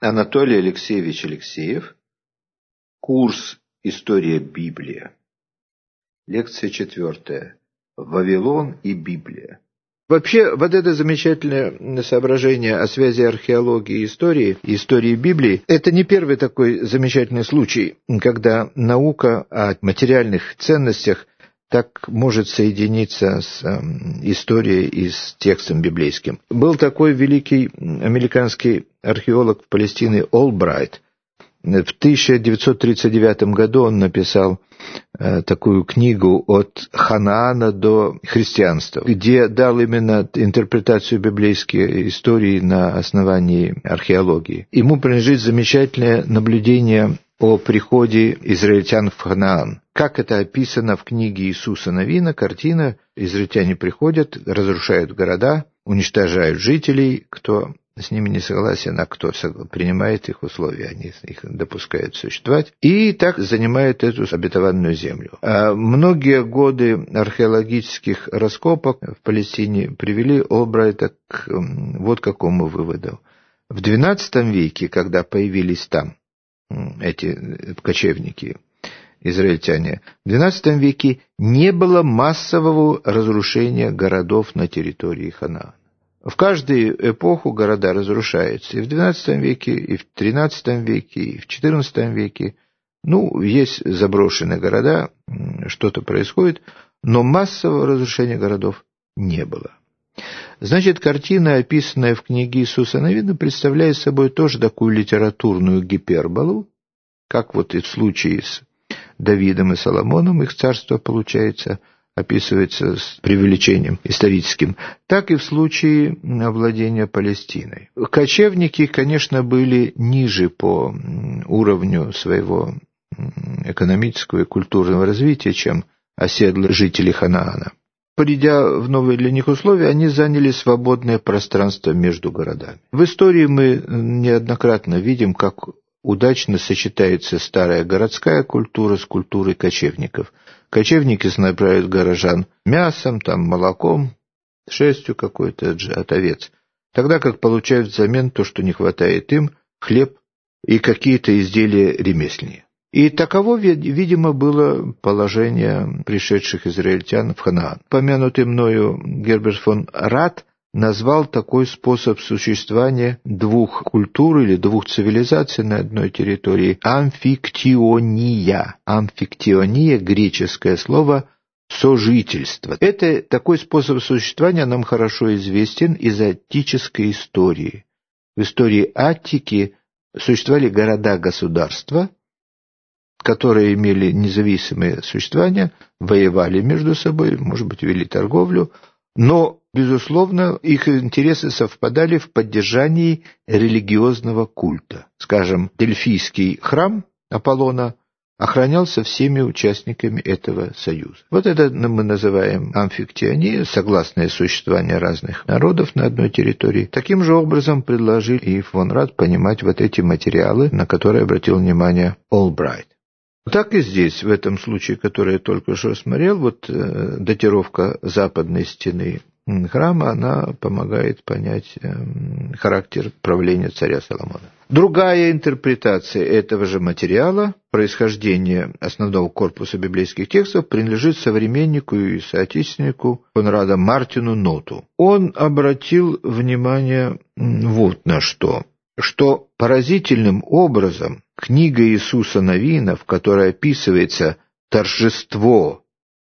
Анатолий Алексеевич Алексеев. Курс «История Библия». Лекция четвертая. Вавилон и Библия. Вообще, вот это замечательное соображение о связи археологии и истории, истории Библии, это не первый такой замечательный случай, когда наука о материальных ценностях так может соединиться с э, историей и с текстом библейским. Был такой великий американский археолог в Палестине Олбрайт. В 1939 году он написал э, такую книгу «От Ханаана до христианства», где дал именно интерпретацию библейской истории на основании археологии. Ему принадлежит замечательное наблюдение о приходе израильтян в Ханаан. Как это описано в книге Иисуса Новина, картина, израильтяне приходят, разрушают города, уничтожают жителей, кто с ними не согласен, а кто принимает их условия, они их допускают существовать, и так занимают эту обетованную землю. А многие годы археологических раскопок в Палестине привели Олбрайта к вот какому выводу. В XII веке, когда появились там эти э, кочевники, израильтяне, в XII веке не было массового разрушения городов на территории Ханаана. В каждую эпоху города разрушаются. И в XII веке, и в XIII веке, и в XIV веке. Ну, есть заброшенные города, что-то происходит, но массового разрушения городов не было. Значит, картина, описанная в книге Иисуса Новина, представляет собой тоже такую литературную гиперболу, как вот и в случае с Давидом и Соломоном их царство получается, описывается с преувеличением историческим, так и в случае овладения Палестиной. Кочевники, конечно, были ниже по уровню своего экономического и культурного развития, чем оседлые жители Ханаана. Придя в новые для них условия, они заняли свободное пространство между городами. В истории мы неоднократно видим, как удачно сочетается старая городская культура с культурой кочевников. Кочевники снабжают горожан мясом, там, молоком, шерстью какой-то от овец, тогда как получают взамен то, что не хватает им, хлеб и какие-то изделия ремесленнее. И таково, видимо, было положение пришедших израильтян в Ханаан. Помянутый мною Герберт фон Рад назвал такой способ существования двух культур или двух цивилизаций на одной территории амфиктиония. Амфиктиония – греческое слово сожительство. Это такой способ существования нам хорошо известен из аттической истории. В истории Аттики существовали города-государства, которые имели независимое существование, воевали между собой, может быть, вели торговлю, но, безусловно, их интересы совпадали в поддержании религиозного культа. Скажем, Дельфийский храм Аполлона охранялся всеми участниками этого союза. Вот это мы называем амфиктиония, согласное существование разных народов на одной территории. Таким же образом предложил и фон Рад понимать вот эти материалы, на которые обратил внимание Олбрайт. Так и здесь, в этом случае, который я только что смотрел, вот э, датировка западной стены храма, она помогает понять э, характер правления царя Соломона. Другая интерпретация этого же материала, происхождение основного корпуса библейских текстов, принадлежит современнику и соотечественнику Конрада Мартину Ноту. Он обратил внимание вот на что что поразительным образом книга Иисуса Новина, в которой описывается торжество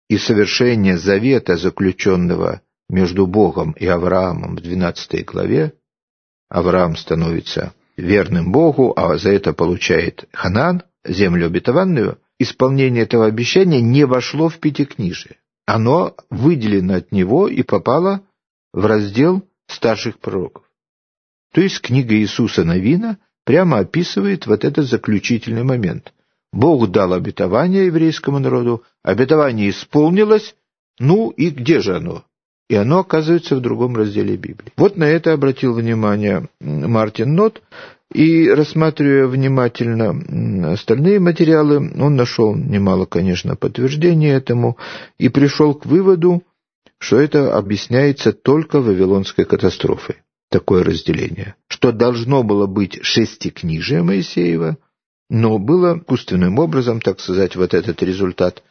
и совершение завета, заключенного между Богом и Авраамом в 12 главе, Авраам становится верным Богу, а за это получает Ханан, землю обетованную, исполнение этого обещания не вошло в Пятикнижие. Оно выделено от него и попало в раздел старших пророков. То есть книга Иисуса Новина прямо описывает вот этот заключительный момент. Бог дал обетование еврейскому народу, обетование исполнилось, ну и где же оно? И оно оказывается в другом разделе Библии. Вот на это обратил внимание Мартин Нот, и рассматривая внимательно остальные материалы, он нашел немало, конечно, подтверждений этому и пришел к выводу, что это объясняется только Вавилонской катастрофой. такое разделение, что должно было быть шестикнижие Моисеева, но было искусственным образом, так сказать, вот этот результат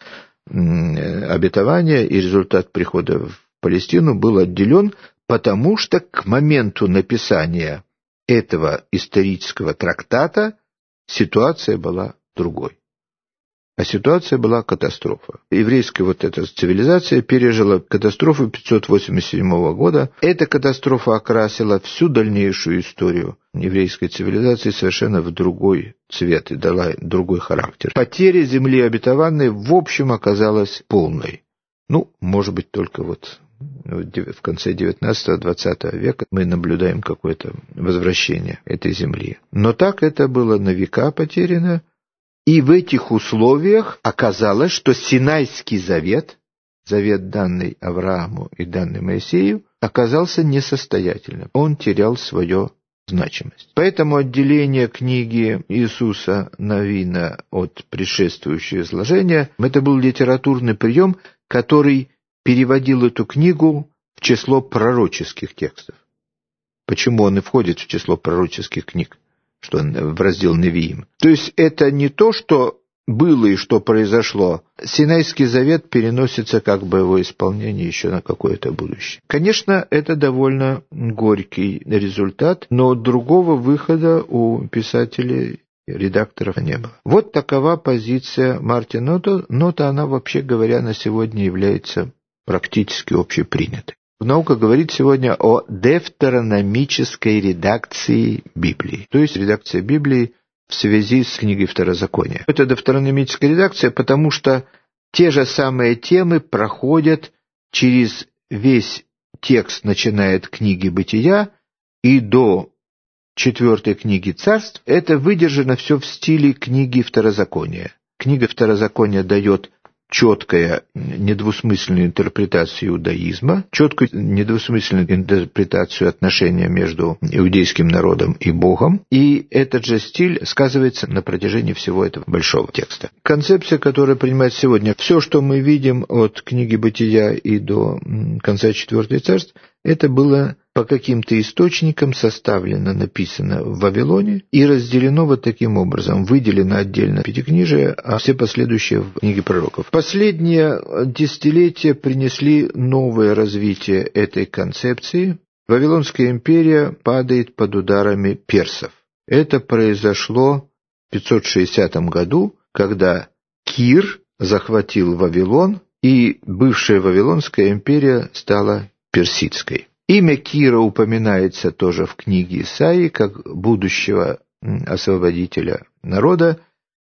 обетования и результат прихода в Палестину был отделен, потому что к моменту написания этого исторического трактата ситуация была другой. А ситуация была катастрофа. Еврейская вот эта цивилизация пережила катастрофу 587 года. Эта катастрофа окрасила всю дальнейшую историю еврейской цивилизации совершенно в другой цвет и дала другой характер. Потеря земли обетованной в общем оказалась полной. Ну, может быть, только вот в конце 19-20 века мы наблюдаем какое-то возвращение этой земли. Но так это было на века потеряно, и в этих условиях оказалось, что Синайский завет, завет данный Аврааму и данный Моисею, оказался несостоятельным. Он терял свою значимость. Поэтому отделение книги Иисуса Новина от предшествующего изложения – это был литературный прием, который переводил эту книгу в число пророческих текстов. Почему он и входит в число пророческих книг? что в раздел Невиим. То есть это не то, что было и что произошло. Синайский завет переносится как бы его исполнение еще на какое-то будущее. Конечно, это довольно горький результат, но другого выхода у писателей редакторов не было. Вот такова позиция Мартина Нота. Нота, она, вообще говоря, на сегодня является практически общепринятой. Наука говорит сегодня о дефтерономической редакции Библии, то есть редакция Библии в связи с книгой Второзакония. Это дефтерономическая редакция, потому что те же самые темы проходят через весь текст, начиная от книги Бытия и до четвертой книги Царств. Это выдержано все в стиле книги Второзакония. Книга Второзакония дает четкая недвусмысленную интерпретацию иудаизма, четкую недвусмысленную интерпретацию отношения между иудейским народом и Богом, и этот же стиль сказывается на протяжении всего этого большого текста. Концепция, которая принимается сегодня, все, что мы видим от книги Бытия и до конца четвертой царств, это было по каким-то источникам составлено, написано в Вавилоне и разделено вот таким образом. Выделено отдельно Пятикнижие, а все последующие в книге пророков. Последние десятилетия принесли новое развитие этой концепции. Вавилонская империя падает под ударами персов. Это произошло в 560 году, когда Кир захватил Вавилон, и бывшая Вавилонская империя стала персидской. Имя Кира упоминается тоже в книге Исаии как будущего освободителя народа,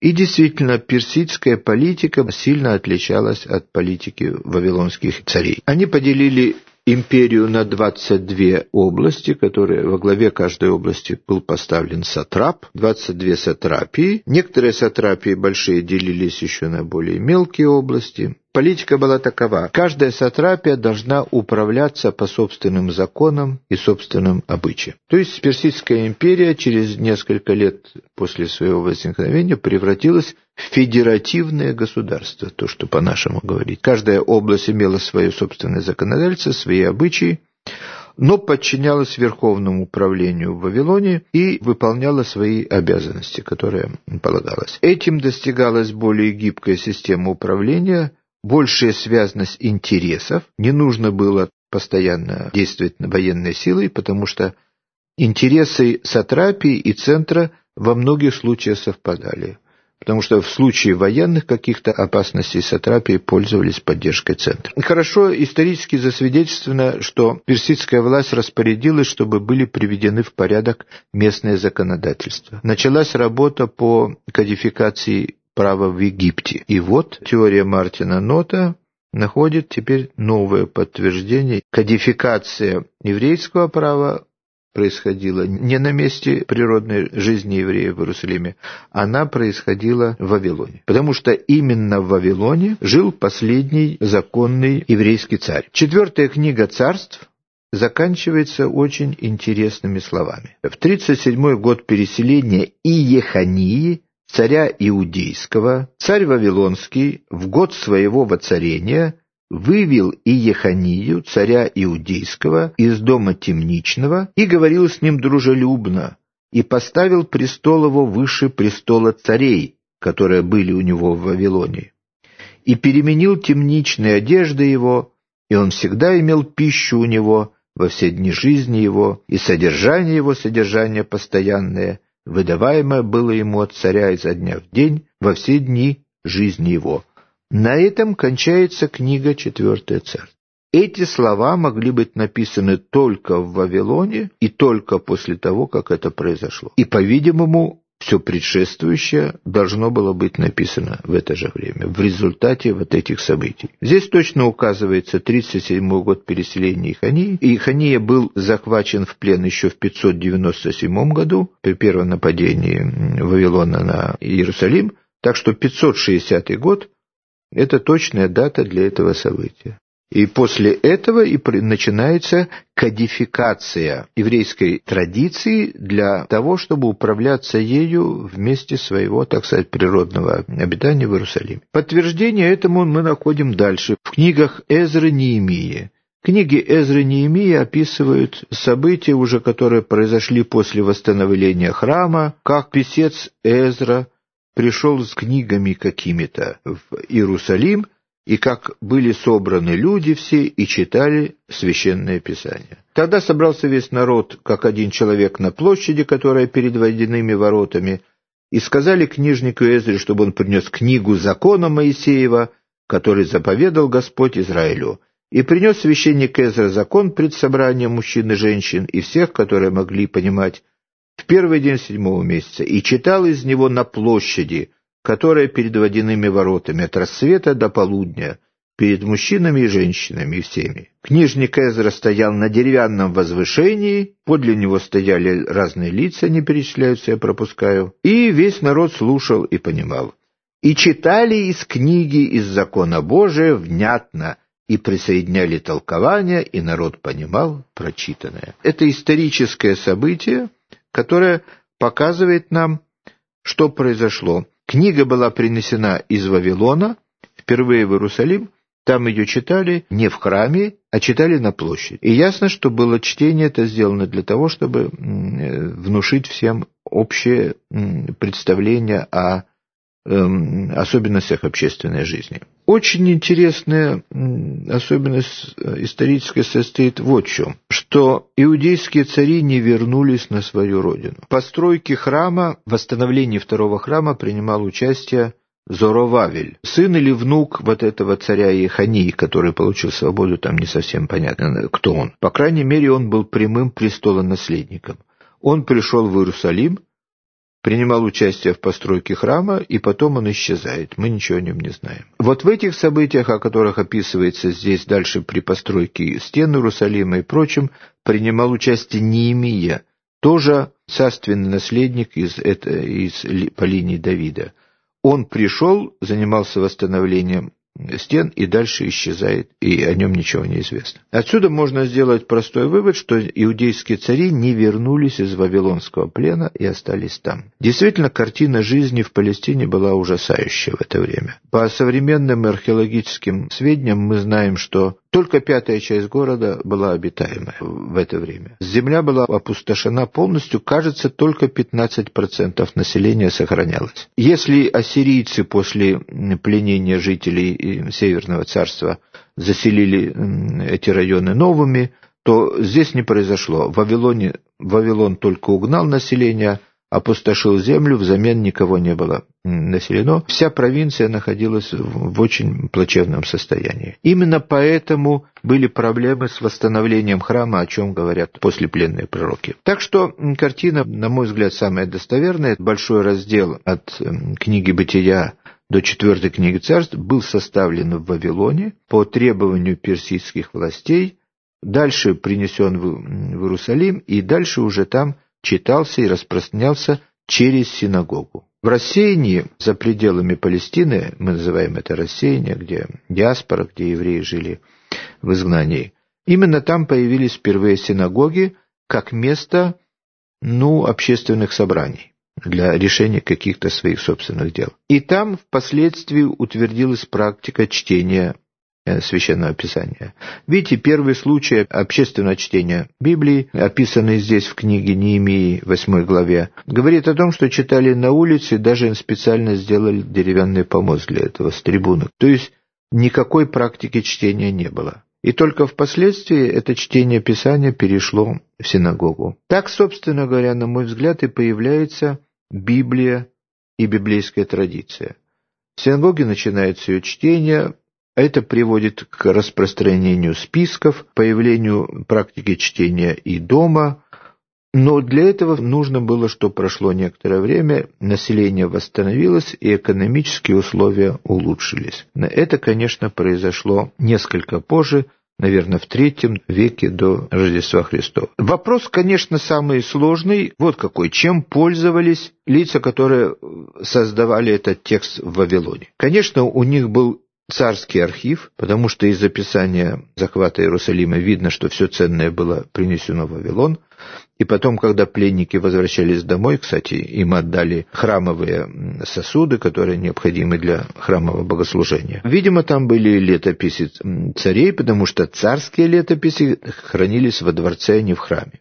и действительно, персидская политика сильно отличалась от политики вавилонских царей. Они поделили империю на 22 области, которые во главе каждой области был поставлен сатрап, 22 сатрапии. Некоторые сатрапии большие делились еще на более мелкие области. Политика была такова. Каждая сатрапия должна управляться по собственным законам и собственным обычаям. То есть Персидская империя через несколько лет после своего возникновения превратилась федеративное государство, то, что по-нашему говорить. Каждая область имела свое собственное законодательство, свои обычаи, но подчинялась верховному управлению в Вавилоне и выполняла свои обязанности, которые полагалось. Этим достигалась более гибкая система управления – большая связность интересов, не нужно было постоянно действовать на военной силой, потому что интересы сатрапии и центра во многих случаях совпадали. Потому что в случае военных каких-то опасностей сатрапии пользовались поддержкой центра. Хорошо исторически засвидетельствовано, что персидская власть распорядилась, чтобы были приведены в порядок местное законодательство. Началась работа по кодификации право в Египте. И вот теория Мартина Нота находит теперь новое подтверждение. Кодификация еврейского права происходила не на месте природной жизни евреев в Иерусалиме, она происходила в Вавилоне. Потому что именно в Вавилоне жил последний законный еврейский царь. Четвертая книга царств заканчивается очень интересными словами. В 37 год переселения Иехании царя Иудейского, царь Вавилонский в год своего воцарения вывел и Еханию, царя Иудейского, из дома темничного, и говорил с ним дружелюбно, и поставил престол его выше престола царей, которые были у него в Вавилоне, и переменил темничные одежды его, и он всегда имел пищу у него во все дни жизни его, и содержание его содержание постоянное, выдаваемое было ему от царя изо дня в день во все дни жизни его. На этом кончается книга «Четвертое царство». Эти слова могли быть написаны только в Вавилоне и только после того, как это произошло. И, по-видимому, все предшествующее должно было быть написано в это же время, в результате вот этих событий. Здесь точно указывается 37 год переселения Ихании. И Ихания был захвачен в плен еще в 597 году при первом нападении Вавилона на Иерусалим. Так что 560 год это точная дата для этого события. И после этого и начинается кодификация еврейской традиции для того, чтобы управляться ею вместе своего, так сказать, природного обитания в Иерусалиме. Подтверждение этому мы находим дальше в книгах Эзры Неемии. Книги Эзры Неемии описывают события, уже которые произошли после восстановления храма, как писец Эзра пришел с книгами какими-то в Иерусалим, и как были собраны люди все и читали священное писание. Тогда собрался весь народ, как один человек на площади, которая перед водяными воротами, и сказали книжнику Эзре, чтобы он принес книгу закона Моисеева, который заповедал Господь Израилю. И принес священник Эзра закон пред собранием мужчин и женщин и всех, которые могли понимать, в первый день седьмого месяца, и читал из него на площади, которая перед водяными воротами от рассвета до полудня, перед мужчинами и женщинами и всеми. Книжник Эзра стоял на деревянном возвышении, подле него стояли разные лица, не перечисляются, я пропускаю, и весь народ слушал и понимал. И читали из книги, из закона Божия внятно, и присоединяли толкования, и народ понимал прочитанное. Это историческое событие, которое показывает нам, что произошло. Книга была принесена из Вавилона, впервые в Иерусалим, там ее читали не в храме, а читали на площади. И ясно, что было чтение это сделано для того, чтобы внушить всем общее представление о особенностях общественной жизни. Очень интересная особенность э, историческая состоит вот в чем, что иудейские цари не вернулись на свою родину. В постройке храма, восстановлении второго храма принимал участие Зоровавель, сын или внук вот этого царя Ехании, который получил свободу, там не совсем понятно, кто он. По крайней мере, он был прямым престолонаследником. Он пришел в Иерусалим, принимал участие в постройке храма, и потом он исчезает. Мы ничего о нем не знаем. Вот в этих событиях, о которых описывается здесь дальше при постройке стен Иерусалима и прочем, принимал участие Неемия, тоже царственный наследник из, это, из, по линии Давида. Он пришел, занимался восстановлением стен и дальше исчезает, и о нем ничего не известно. Отсюда можно сделать простой вывод, что иудейские цари не вернулись из Вавилонского плена и остались там. Действительно, картина жизни в Палестине была ужасающая в это время. По современным археологическим сведениям мы знаем, что только пятая часть города была обитаемая в это время. Земля была опустошена полностью, кажется, только 15% населения сохранялось. Если ассирийцы после пленения жителей Северного царства заселили эти районы новыми, то здесь не произошло. В Вавилоне, Вавилон только угнал население, опустошил землю, взамен никого не было населено. Вся провинция находилась в очень плачевном состоянии. Именно поэтому были проблемы с восстановлением храма, о чем говорят послепленные пророки. Так что картина, на мой взгляд, самая достоверная. Большой раздел от книги «Бытия» до четвертой книги царств был составлен в Вавилоне по требованию персидских властей, дальше принесен в Иерусалим и дальше уже там читался и распространялся через синагогу. В рассеянии за пределами Палестины, мы называем это рассеяние, где диаспора, где евреи жили в изгнании, именно там появились впервые синагоги как место ну, общественных собраний для решения каких-то своих собственных дел. И там впоследствии утвердилась практика чтения Священного Писания. Видите, первый случай общественного чтения Библии, описанный здесь в книге Неемии, 8 главе, говорит о том, что читали на улице, даже специально сделали деревянный помост для этого с трибунок. То есть никакой практики чтения не было. И только впоследствии это чтение Писания перешло в синагогу. Так, собственно говоря, на мой взгляд, и появляется Библия и библейская традиция. В синагоге начинается ее чтение, это приводит к распространению списков, появлению практики чтения и дома, но для этого нужно было, чтобы прошло некоторое время, население восстановилось и экономические условия улучшились. Это, конечно, произошло несколько позже, наверное, в третьем веке до Рождества Христова. Вопрос, конечно, самый сложный. Вот какой. Чем пользовались лица, которые создавали этот текст в Вавилоне? Конечно, у них был царский архив, потому что из описания захвата Иерусалима видно, что все ценное было принесено в Вавилон. И потом, когда пленники возвращались домой, кстати, им отдали храмовые сосуды, которые необходимы для храмового богослужения. Видимо, там были летописи царей, потому что царские летописи хранились во дворце, а не в храме.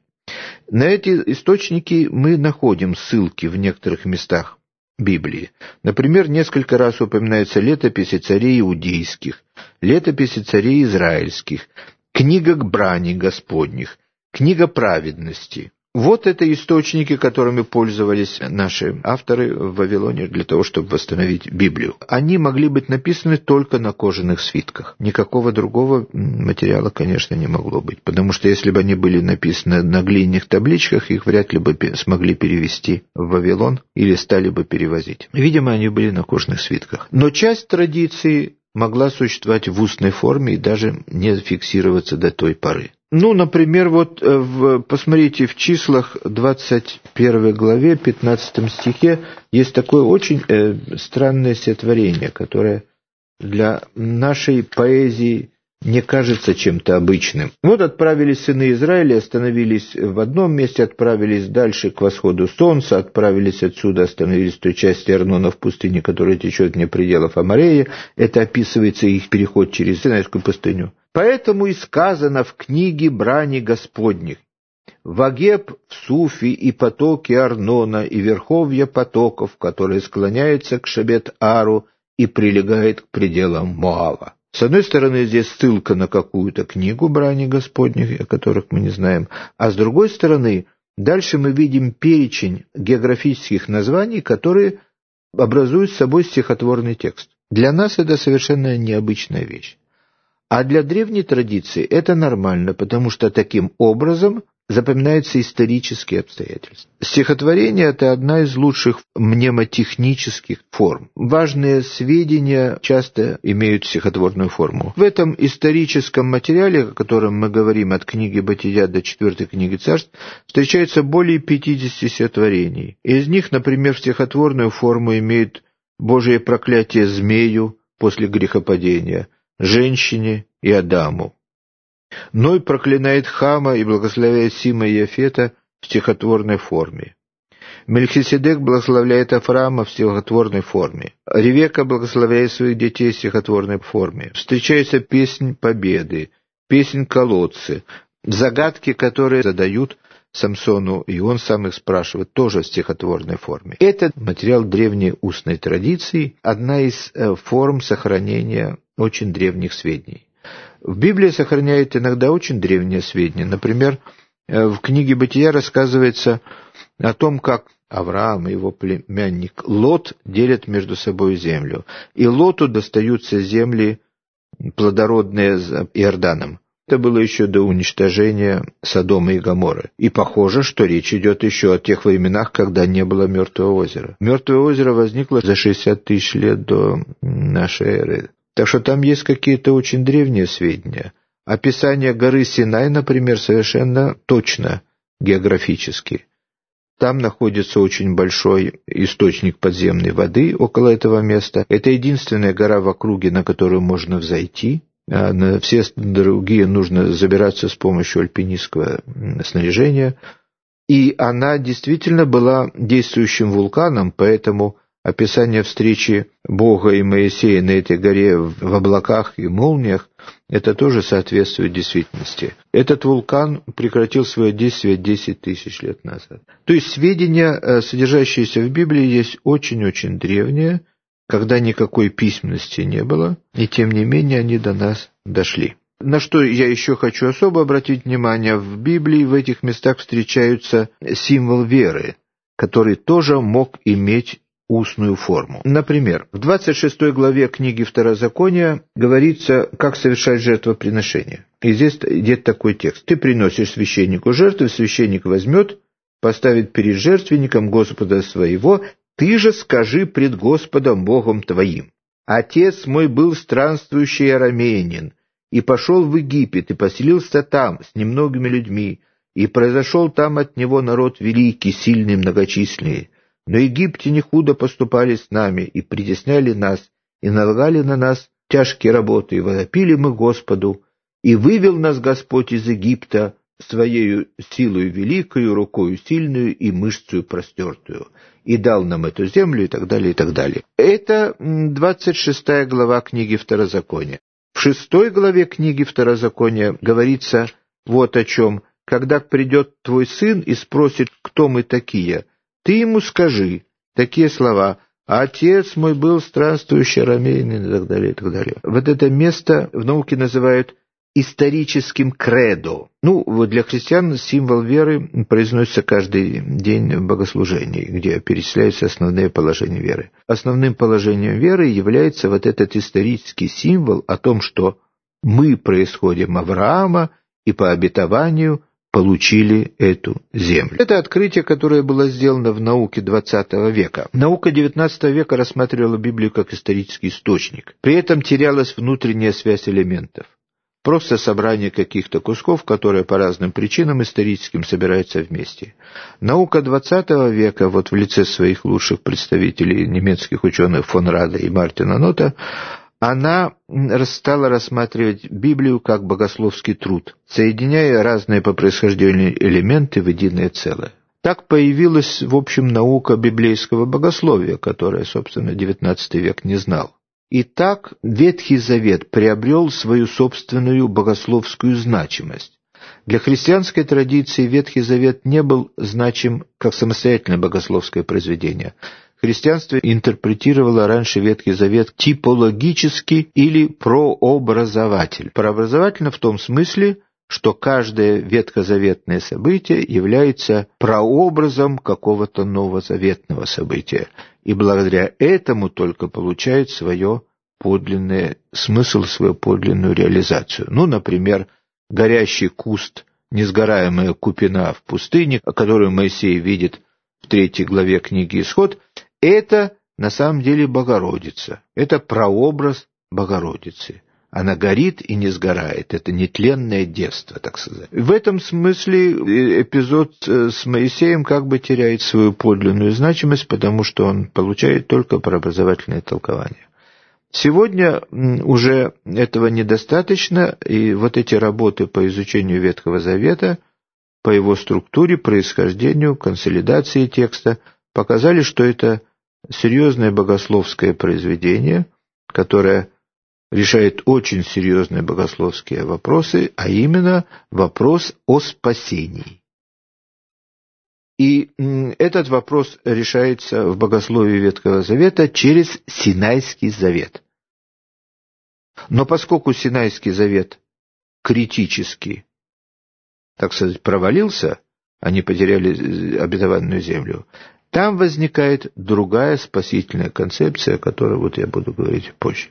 На эти источники мы находим ссылки в некоторых местах Библии. Например, несколько раз упоминаются летописи царей иудейских, летописи царей израильских, книга к брани Господних, книга праведности. Вот это источники, которыми пользовались наши авторы в Вавилоне для того, чтобы восстановить Библию. Они могли быть написаны только на кожаных свитках. Никакого другого материала, конечно, не могло быть. Потому что если бы они были написаны на глиняных табличках, их вряд ли бы смогли перевести в Вавилон или стали бы перевозить. Видимо, они были на кожаных свитках. Но часть традиции могла существовать в устной форме и даже не фиксироваться до той поры. Ну, например, вот э, в, посмотрите, в числах 21 главе, 15 стихе есть такое очень э, странное стихотворение, которое для нашей поэзии не кажется чем-то обычным. Вот отправились сыны Израиля, остановились в одном месте, отправились дальше к восходу солнца, отправились отсюда, остановились в той части Арнона в пустыне, которая течет вне пределов Амарея. Это описывается их переход через Синайскую пустыню. Поэтому и сказано в книге брани Господних, Вагеб в Суфи и потоки Арнона и верховья потоков, которые склоняются к Шабет-Ару и прилегает к пределам Моава. С одной стороны, здесь ссылка на какую-то книгу брани Господних, о которых мы не знаем, а с другой стороны, дальше мы видим перечень географических названий, которые образуют собой стихотворный текст. Для нас это совершенно необычная вещь. А для древней традиции это нормально, потому что таким образом запоминаются исторические обстоятельства. Стихотворение – это одна из лучших мнемотехнических форм. Важные сведения часто имеют стихотворную форму. В этом историческом материале, о котором мы говорим от книги Батия до четвертой книги царств, встречается более 50 стихотворений. Из них, например, стихотворную форму имеют «Божие проклятие змею» после грехопадения, «Женщине» и «Адаму». Ной проклинает Хама и благословляет Сима и Яфета в стихотворной форме. Мельхиседек благословляет Афрама в стихотворной форме. Ревека благословляет своих детей в стихотворной форме. Встречается песнь победы, песнь колодцы, загадки, которые задают Самсону, и он сам их спрашивает, тоже в стихотворной форме. Это материал древней устной традиции, одна из э, форм сохранения очень древних сведений. В Библии сохраняют иногда очень древние сведения. Например, э, в книге «Бытия» рассказывается о том, как Авраам и его племянник Лот делят между собой землю. И Лоту достаются земли плодородные за Иорданом. Это было еще до уничтожения Содома и Гоморры. И похоже, что речь идет еще о тех временах, когда не было Мертвого озера. Мертвое озеро возникло за 60 тысяч лет до нашей эры. Так что там есть какие-то очень древние сведения. Описание горы Синай, например, совершенно точно географически. Там находится очень большой источник подземной воды около этого места. Это единственная гора в округе, на которую можно взойти. А на все другие нужно забираться с помощью альпинистского снаряжения. И она действительно была действующим вулканом, поэтому описание встречи Бога и Моисея на этой горе в облаках и молниях, это тоже соответствует действительности. Этот вулкан прекратил свое действие 10 тысяч лет назад. То есть сведения, э, содержащиеся в Библии, есть очень-очень древние, когда никакой письменности не было, и тем не менее они до нас дошли. На что я еще хочу особо обратить внимание, в Библии в этих местах встречаются символ веры, который тоже мог иметь устную форму. Например, в 26 главе книги Второзакония говорится, как совершать жертвоприношение. И здесь идет такой текст. «Ты приносишь священнику жертву, священник возьмет, поставит перед жертвенником Господа своего, ты же скажи пред Господом Богом твоим. Отец мой был странствующий арамеянин, и пошел в Египет, и поселился там с немногими людьми, и произошел там от него народ великий, сильный, многочисленный. Но египтяне худо поступали с нами, и притесняли нас, и налагали на нас тяжкие работы, и возопили мы Господу, и вывел нас Господь из Египта своею силою великою, рукою сильную и мышцою простертую, и дал нам эту землю, и так далее, и так далее. Это 26 глава книги Второзакония. В шестой главе книги Второзакония говорится вот о чем. «Когда придет твой сын и спросит, кто мы такие, ты ему скажи такие слова, «Отец мой был странствующий рамейный» и так далее, и так далее. Вот это место в науке называют историческим кредо. Ну, вот для христиан символ веры произносится каждый день в богослужении, где перечисляются основные положения веры. Основным положением веры является вот этот исторический символ о том, что мы происходим Авраама и по обетованию получили эту землю. Это открытие, которое было сделано в науке XX века. Наука XIX века рассматривала Библию как исторический источник. При этом терялась внутренняя связь элементов. Просто собрание каких-то кусков, которые по разным причинам историческим собираются вместе. Наука XX века, вот в лице своих лучших представителей немецких ученых фон Рада и Мартина Нота, она стала рассматривать Библию как богословский труд, соединяя разные по происхождению элементы в единое целое. Так появилась, в общем, наука библейского богословия, которая, собственно, XIX век не знал. И так Ветхий Завет приобрел свою собственную богословскую значимость. Для христианской традиции Ветхий Завет не был значим как самостоятельное богословское произведение – Христианство интерпретировало раньше Ветхий Завет типологически или прообразователь. Прообразовательно в том смысле, что каждое ветхозаветное событие является прообразом какого-то новозаветного события, и благодаря этому только получает свое подлинный смысл, свою подлинную реализацию. Ну, например, горящий куст, несгораемая купина в пустыне, которую Моисей видит в третьей главе книги «Исход», это на самом деле Богородица. Это прообраз Богородицы. Она горит и не сгорает. Это нетленное детство, так сказать. В этом смысле э, эпизод э, с Моисеем как бы теряет свою подлинную значимость, потому что он получает только прообразовательное толкование. Сегодня уже этого недостаточно, и вот эти работы по изучению Ветхого Завета, по его структуре, происхождению, консолидации текста, показали, что это серьезное богословское произведение, которое решает очень серьезные богословские вопросы, а именно вопрос о спасении. И этот вопрос решается в богословии Ветхого Завета через Синайский Завет. Но поскольку Синайский Завет критически, так сказать, провалился, они потеряли обетованную землю, там возникает другая спасительная концепция, о которой вот я буду говорить позже.